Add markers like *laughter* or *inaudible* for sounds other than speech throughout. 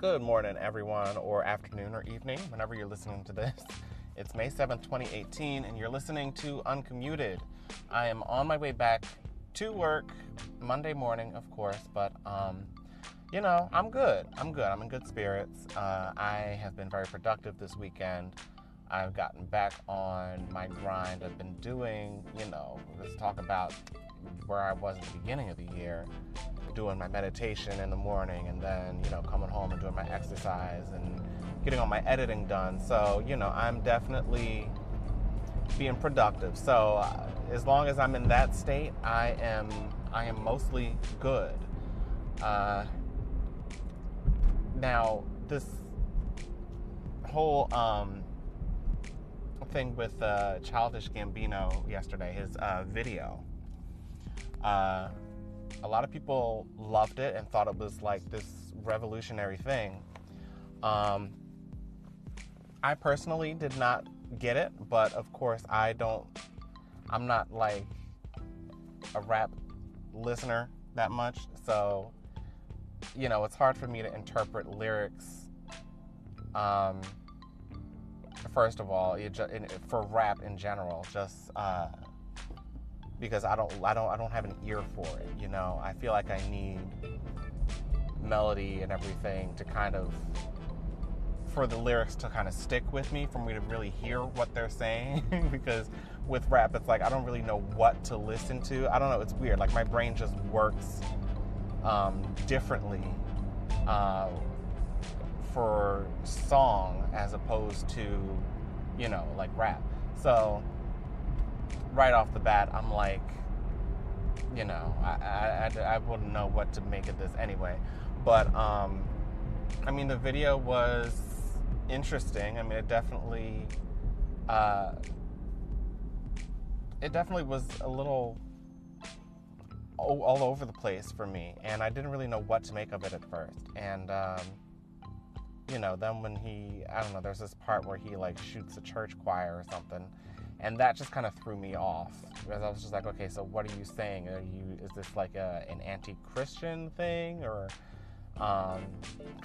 Good morning, everyone, or afternoon or evening, whenever you're listening to this. *laughs* It's May 7th, 2018, and you're listening to Uncommuted. I am on my way back to work Monday morning, of course, but, um, you know, I'm good. I'm good. I'm in good spirits. Uh, I have been very productive this weekend. I've gotten back on my grind. I've been doing, you know, let's talk about where I was at the beginning of the year, doing my meditation in the morning and then, you know, coming home and doing my exercise and getting all my editing done. So, you know, I'm definitely being productive. So, uh, as long as I'm in that state, I am I am mostly good. Uh, now, this whole um, thing with uh, Childish Gambino yesterday, his uh, video. Uh, a lot of people loved it and thought it was like this revolutionary thing. Um, I personally did not get it, but of course, I don't, I'm not like a rap listener that much. So, you know, it's hard for me to interpret lyrics. Um, first of all, for rap in general, just uh, because I don't, I don't, I don't have an ear for it. You know, I feel like I need melody and everything to kind of for the lyrics to kind of stick with me, for me to really hear what they're saying. *laughs* because with rap, it's like I don't really know what to listen to. I don't know. It's weird. Like my brain just works um, differently uh, for song as opposed to, you know, like rap. So right off the bat, I'm like, you know, I, I, I wouldn't know what to make of this anyway. But, um, I mean, the video was interesting. I mean, it definitely, uh, it definitely was a little all, all, over the place for me, and I didn't really know what to make of it at first. And um, you know, then when he, I don't know, there's this part where he like shoots a church choir or something, and that just kind of threw me off because I was just like, okay, so what are you saying? Are you is this like a, an anti-Christian thing or? because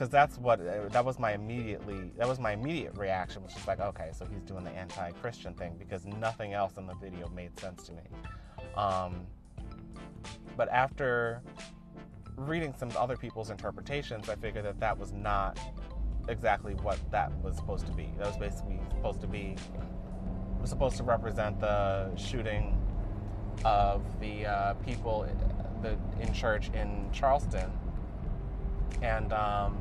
um, that's what that was my immediately that was my immediate reaction was just like okay so he's doing the anti-christian thing because nothing else in the video made sense to me um, but after reading some other people's interpretations i figured that that was not exactly what that was supposed to be that was basically supposed to be was supposed to represent the shooting of the uh, people the, in church in charleston and um,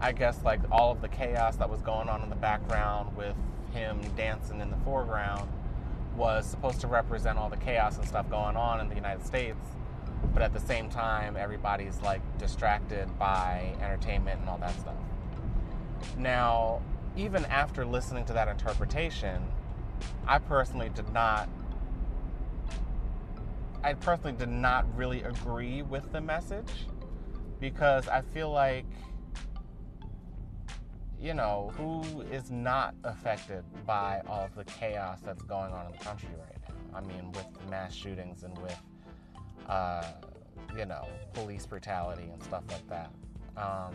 I guess like all of the chaos that was going on in the background with him dancing in the foreground was supposed to represent all the chaos and stuff going on in the United States. But at the same time, everybody's like distracted by entertainment and all that stuff. Now, even after listening to that interpretation, I personally did not I personally did not really agree with the message because I feel like, you know, who is not affected by all of the chaos that's going on in the country right now? I mean, with mass shootings and with, uh, you know, police brutality and stuff like that. Um,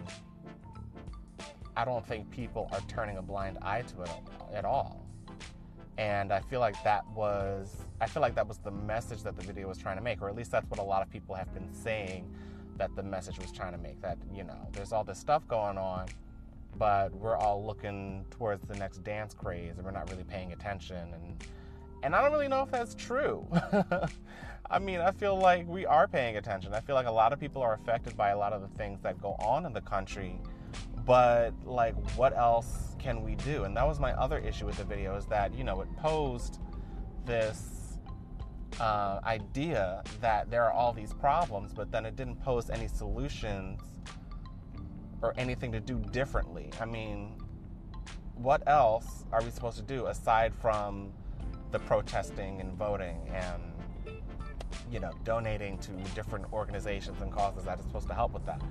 I don't think people are turning a blind eye to it at all. And I feel like that was I feel like that was the message that the video was trying to make, or at least that's what a lot of people have been saying that the message was trying to make. That, you know, there's all this stuff going on, but we're all looking towards the next dance craze and we're not really paying attention. And, and I don't really know if that's true. *laughs* I mean, I feel like we are paying attention. I feel like a lot of people are affected by a lot of the things that go on in the country. But, like, what else can we do? And that was my other issue with the video is that, you know, it posed this uh, idea that there are all these problems, but then it didn't pose any solutions or anything to do differently. I mean, what else are we supposed to do aside from the protesting and voting and you know donating to different organizations and causes that are supposed to help with that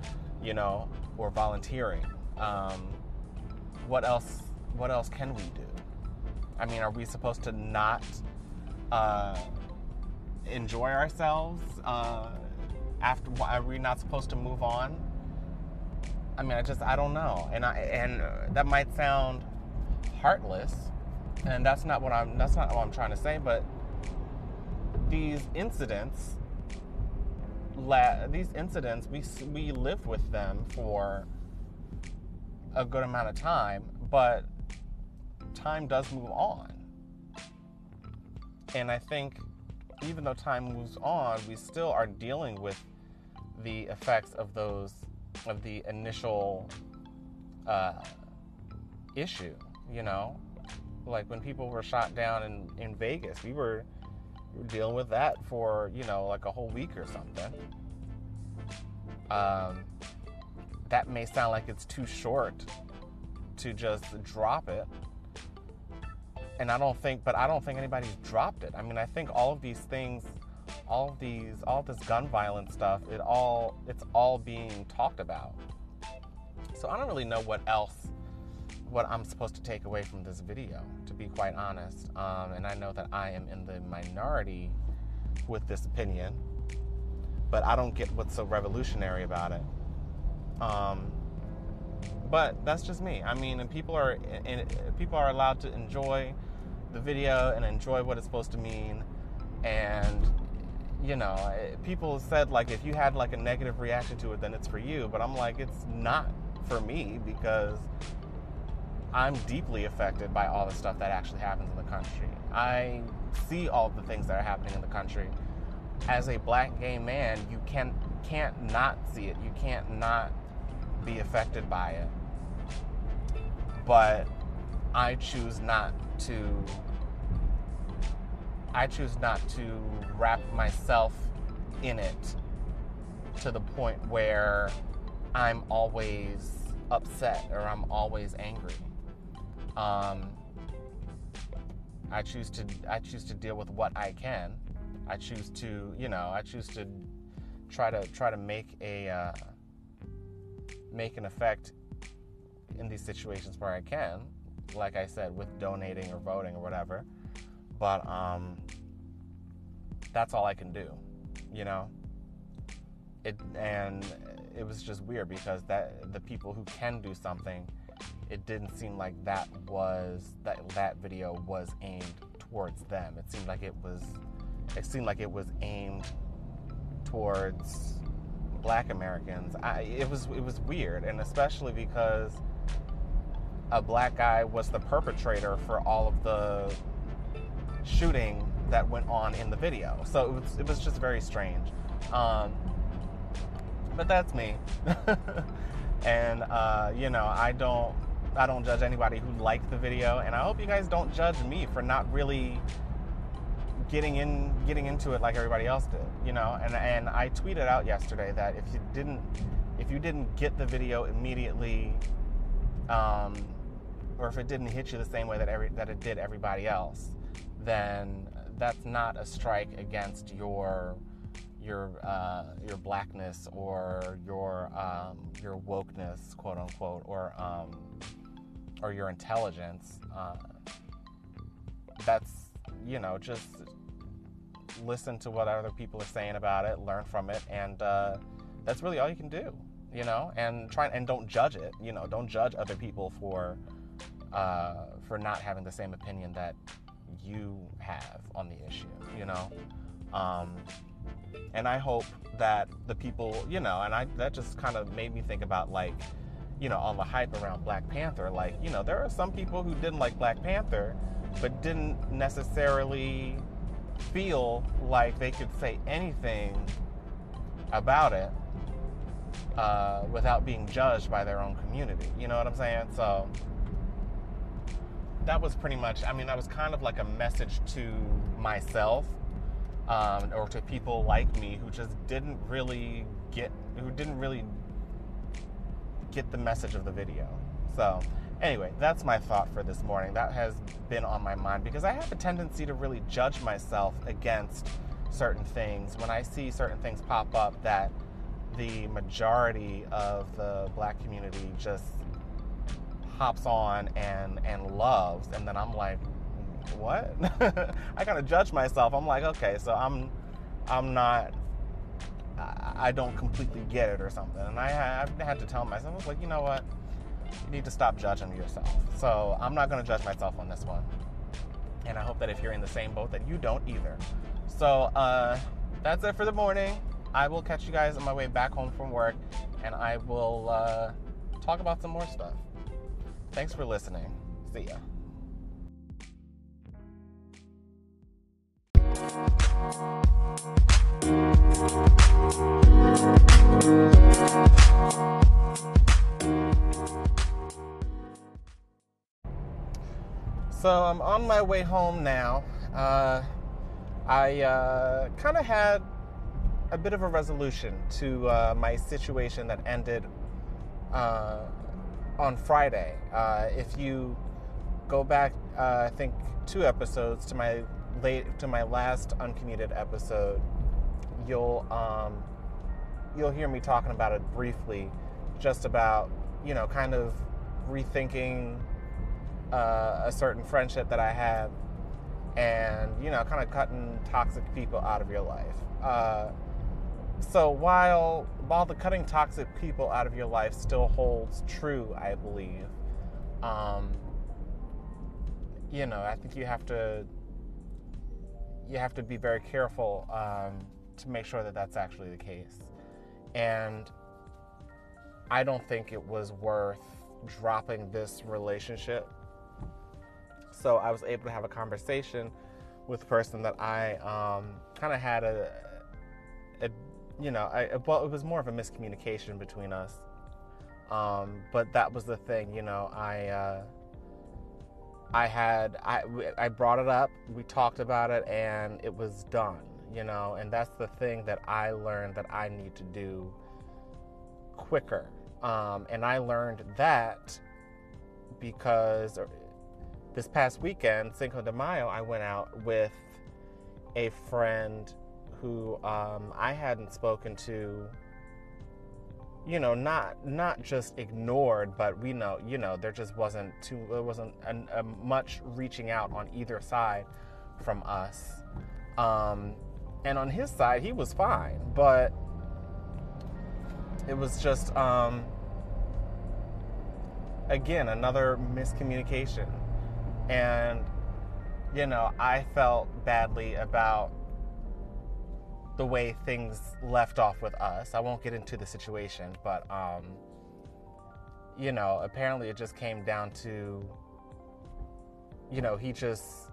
you know or volunteering um, what else what else can we do i mean are we supposed to not uh, enjoy ourselves? Uh, after are we not supposed to move on? I mean, I just I don't know, and I and that might sound heartless, and that's not what I'm that's not what I'm trying to say, but these incidents la- these incidents we we lived with them for a good amount of time, but time does move on. And I think even though time moves on, we still are dealing with the effects of those of the initial uh, issue. You know, like when people were shot down in, in Vegas, we were, we were dealing with that for you know like a whole week or something. Um, that may sound like it's too short to just drop it. And I don't think, but I don't think anybody's dropped it. I mean, I think all of these things all of these all of this gun violence stuff it all it's all being talked about so i don't really know what else what i'm supposed to take away from this video to be quite honest um, and i know that i am in the minority with this opinion but i don't get what's so revolutionary about it um, but that's just me i mean and people are and people are allowed to enjoy the video and enjoy what it's supposed to mean and you know, people said like if you had like a negative reaction to it, then it's for you. But I'm like, it's not for me because I'm deeply affected by all the stuff that actually happens in the country. I see all the things that are happening in the country. As a black gay man, you can can't not see it. You can't not be affected by it. But I choose not to I choose not to wrap myself in it to the point where I'm always upset or I'm always angry. Um, I choose to I choose to deal with what I can. I choose to you know I choose to try to try to make a uh, make an effect in these situations where I can. Like I said, with donating or voting or whatever. But um, that's all I can do, you know. It and it was just weird because that the people who can do something, it didn't seem like that was that that video was aimed towards them. It seemed like it was it seemed like it was aimed towards black Americans. I, it was it was weird, and especially because a black guy was the perpetrator for all of the shooting that went on in the video. So it was, it was just very strange. Um, but that's me. *laughs* and uh, you know, I don't I don't judge anybody who liked the video, and I hope you guys don't judge me for not really getting in getting into it like everybody else did. You know, and and I tweeted out yesterday that if you didn't if you didn't get the video immediately. Um, or if it didn't hit you the same way that every that it did everybody else, then that's not a strike against your your uh, your blackness or your um, your wokeness, quote unquote, or um, or your intelligence. Uh, that's you know just listen to what other people are saying about it, learn from it, and uh, that's really all you can do. You know, and try and don't judge it. You know, don't judge other people for uh, for not having the same opinion that you have on the issue, you know? Um, and I hope that the people, you know, and I that just kind of made me think about like, you know, all the hype around Black Panther. Like, you know, there are some people who didn't like Black Panther, but didn't necessarily feel like they could say anything about it uh, without being judged by their own community. You know what I'm saying? So that was pretty much, I mean, that was kind of like a message to myself um, or to people like me who just didn't really get, who didn't really get the message of the video. So, anyway, that's my thought for this morning. That has been on my mind because I have a tendency to really judge myself against certain things. When I see certain things pop up that the majority of the black community just hops on and and loves, and then I'm like, what? *laughs* I kind of judge myself. I'm like, okay, so I'm I'm not I, don't completely get it or something. And I, I had to tell myself, I was like, you know what? You need to stop judging yourself. So I'm not going to judge myself on this one. And I hope that if you're in the same boat, that you don't either. So uh, that's it for the morning. I will catch you guys on my way back home from work, and I will uh, talk about some more stuff. Thanks for listening. See ya. So I'm on my way home now. Uh, I uh, kind of had a bit of a resolution to uh, my situation that ended uh, on Friday. Uh, if you go back, uh, I think two episodes to my late to my last uncommuted episode, you'll um, you'll hear me talking about it briefly, just about you know kind of rethinking uh, a certain friendship that I had, and you know kind of cutting toxic people out of your life. Uh, so while while the cutting toxic people out of your life still holds true, I believe, um, you know, I think you have to you have to be very careful um, to make sure that that's actually the case. And I don't think it was worth dropping this relationship. So I was able to have a conversation with a person that I um, kind of had a, a, you know, I, well, it was more of a miscommunication between us. Um, but that was the thing, you know, I. Uh, I had I I brought it up, we talked about it and it was done, you know, and that's the thing that I learned that I need to do quicker. Um, and I learned that because this past weekend, Cinco de Mayo, I went out with a friend who um, I hadn't spoken to you know, not not just ignored, but we know, you know, there just wasn't too, there wasn't a, a much reaching out on either side from us. Um, and on his side, he was fine, but it was just, um, again, another miscommunication. And, you know, I felt badly about the way things left off with us. I won't get into the situation, but um, you know, apparently it just came down to, you know, he just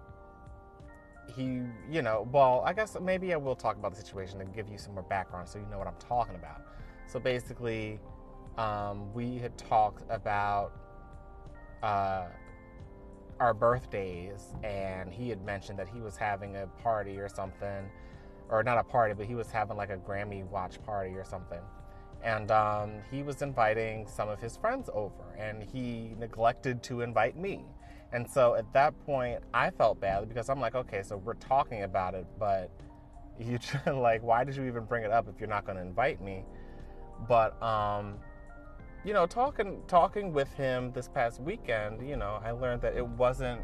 he, you know, well, I guess maybe I will talk about the situation and give you some more background so you know what I'm talking about. So basically, um, we had talked about uh, our birthdays, and he had mentioned that he was having a party or something or not a party, but he was having like a Grammy watch party or something. And um, he was inviting some of his friends over, and he neglected to invite me. And so at that point, I felt bad because I'm like, okay, so we're talking about it, but you *laughs* like, why did you even bring it up if you're not going to invite me? But um, you know, talking talking with him this past weekend, you know, I learned that it wasn't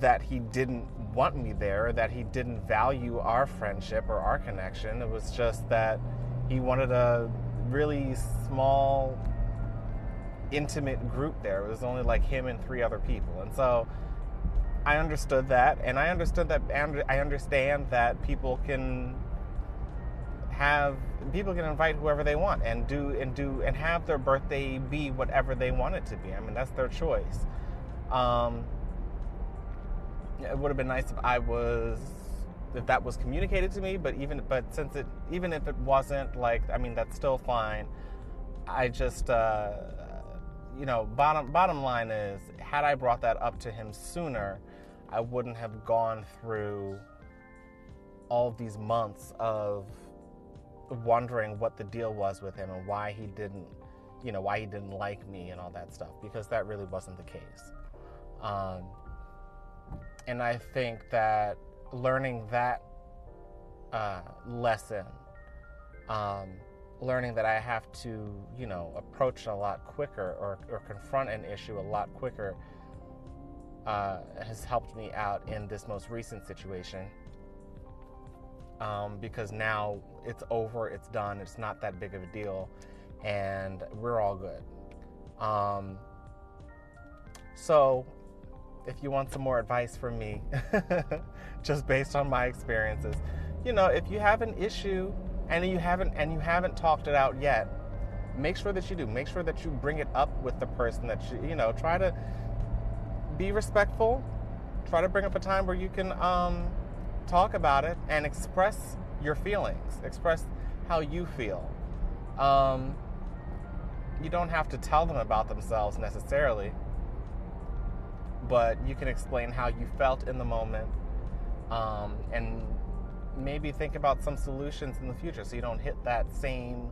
that he didn't want me there, that he didn't value our friendship or our connection. It was just that he wanted a really small, intimate group there. It was only like him and three other people. And so I understood that, and I understood that, and I understand that people can have people can invite whoever they want and do and do and have their birthday be whatever they want it to be. I mean, that's their choice. Um, it would have been nice if I was if that was communicated to me but even but since it even if it wasn't like I mean that's still fine I just uh, you know bottom bottom line is had I brought that up to him sooner I wouldn't have gone through all these months of wondering what the deal was with him and why he didn't you know why he didn't like me and all that stuff because that really wasn't the case um, and I think that learning that uh, lesson, um, learning that I have to, you know, approach a lot quicker or, or confront an issue a lot quicker uh, has helped me out in this most recent situation. Um, because now it's over, it's done, it's not that big of a deal, and we're all good. Um, so, if you want some more advice from me, *laughs* just based on my experiences, you know, if you have an issue and you haven't and you haven't talked it out yet, make sure that you do. Make sure that you bring it up with the person that you you know. Try to be respectful. Try to bring up a time where you can um, talk about it and express your feelings. Express how you feel. Um, you don't have to tell them about themselves necessarily, but you can explain how you felt in the moment um, and maybe think about some solutions in the future so you don't hit that same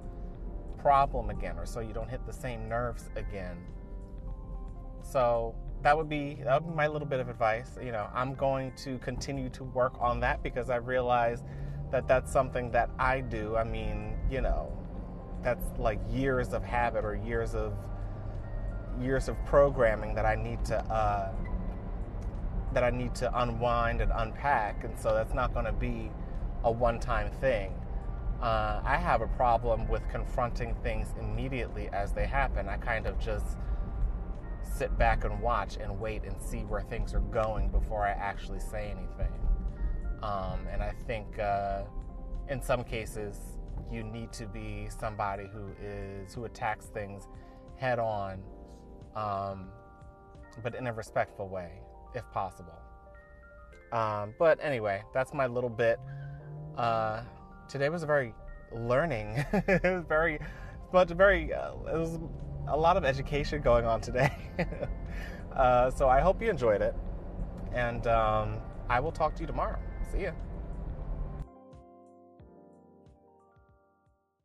problem again or so you don't hit the same nerves again. So that would be that would be my little bit of advice. You know, I'm going to continue to work on that because I realize that that's something that I do. I mean, you know, that's like years of habit or years of years of programming that I need to uh, that I need to unwind and unpack, and so that's not going to be a one-time thing. Uh, I have a problem with confronting things immediately as they happen. I kind of just sit back and watch and wait and see where things are going before I actually say anything. Um, and I think uh, in some cases you need to be somebody who is who attacks things head on, um, but in a respectful way, if possible. Um, but anyway, that's my little bit. Uh, today was a very learning. *laughs* it was very, but very. Uh, it was a lot of education going on today. *laughs* uh, so I hope you enjoyed it, and um, I will talk to you tomorrow. See ya.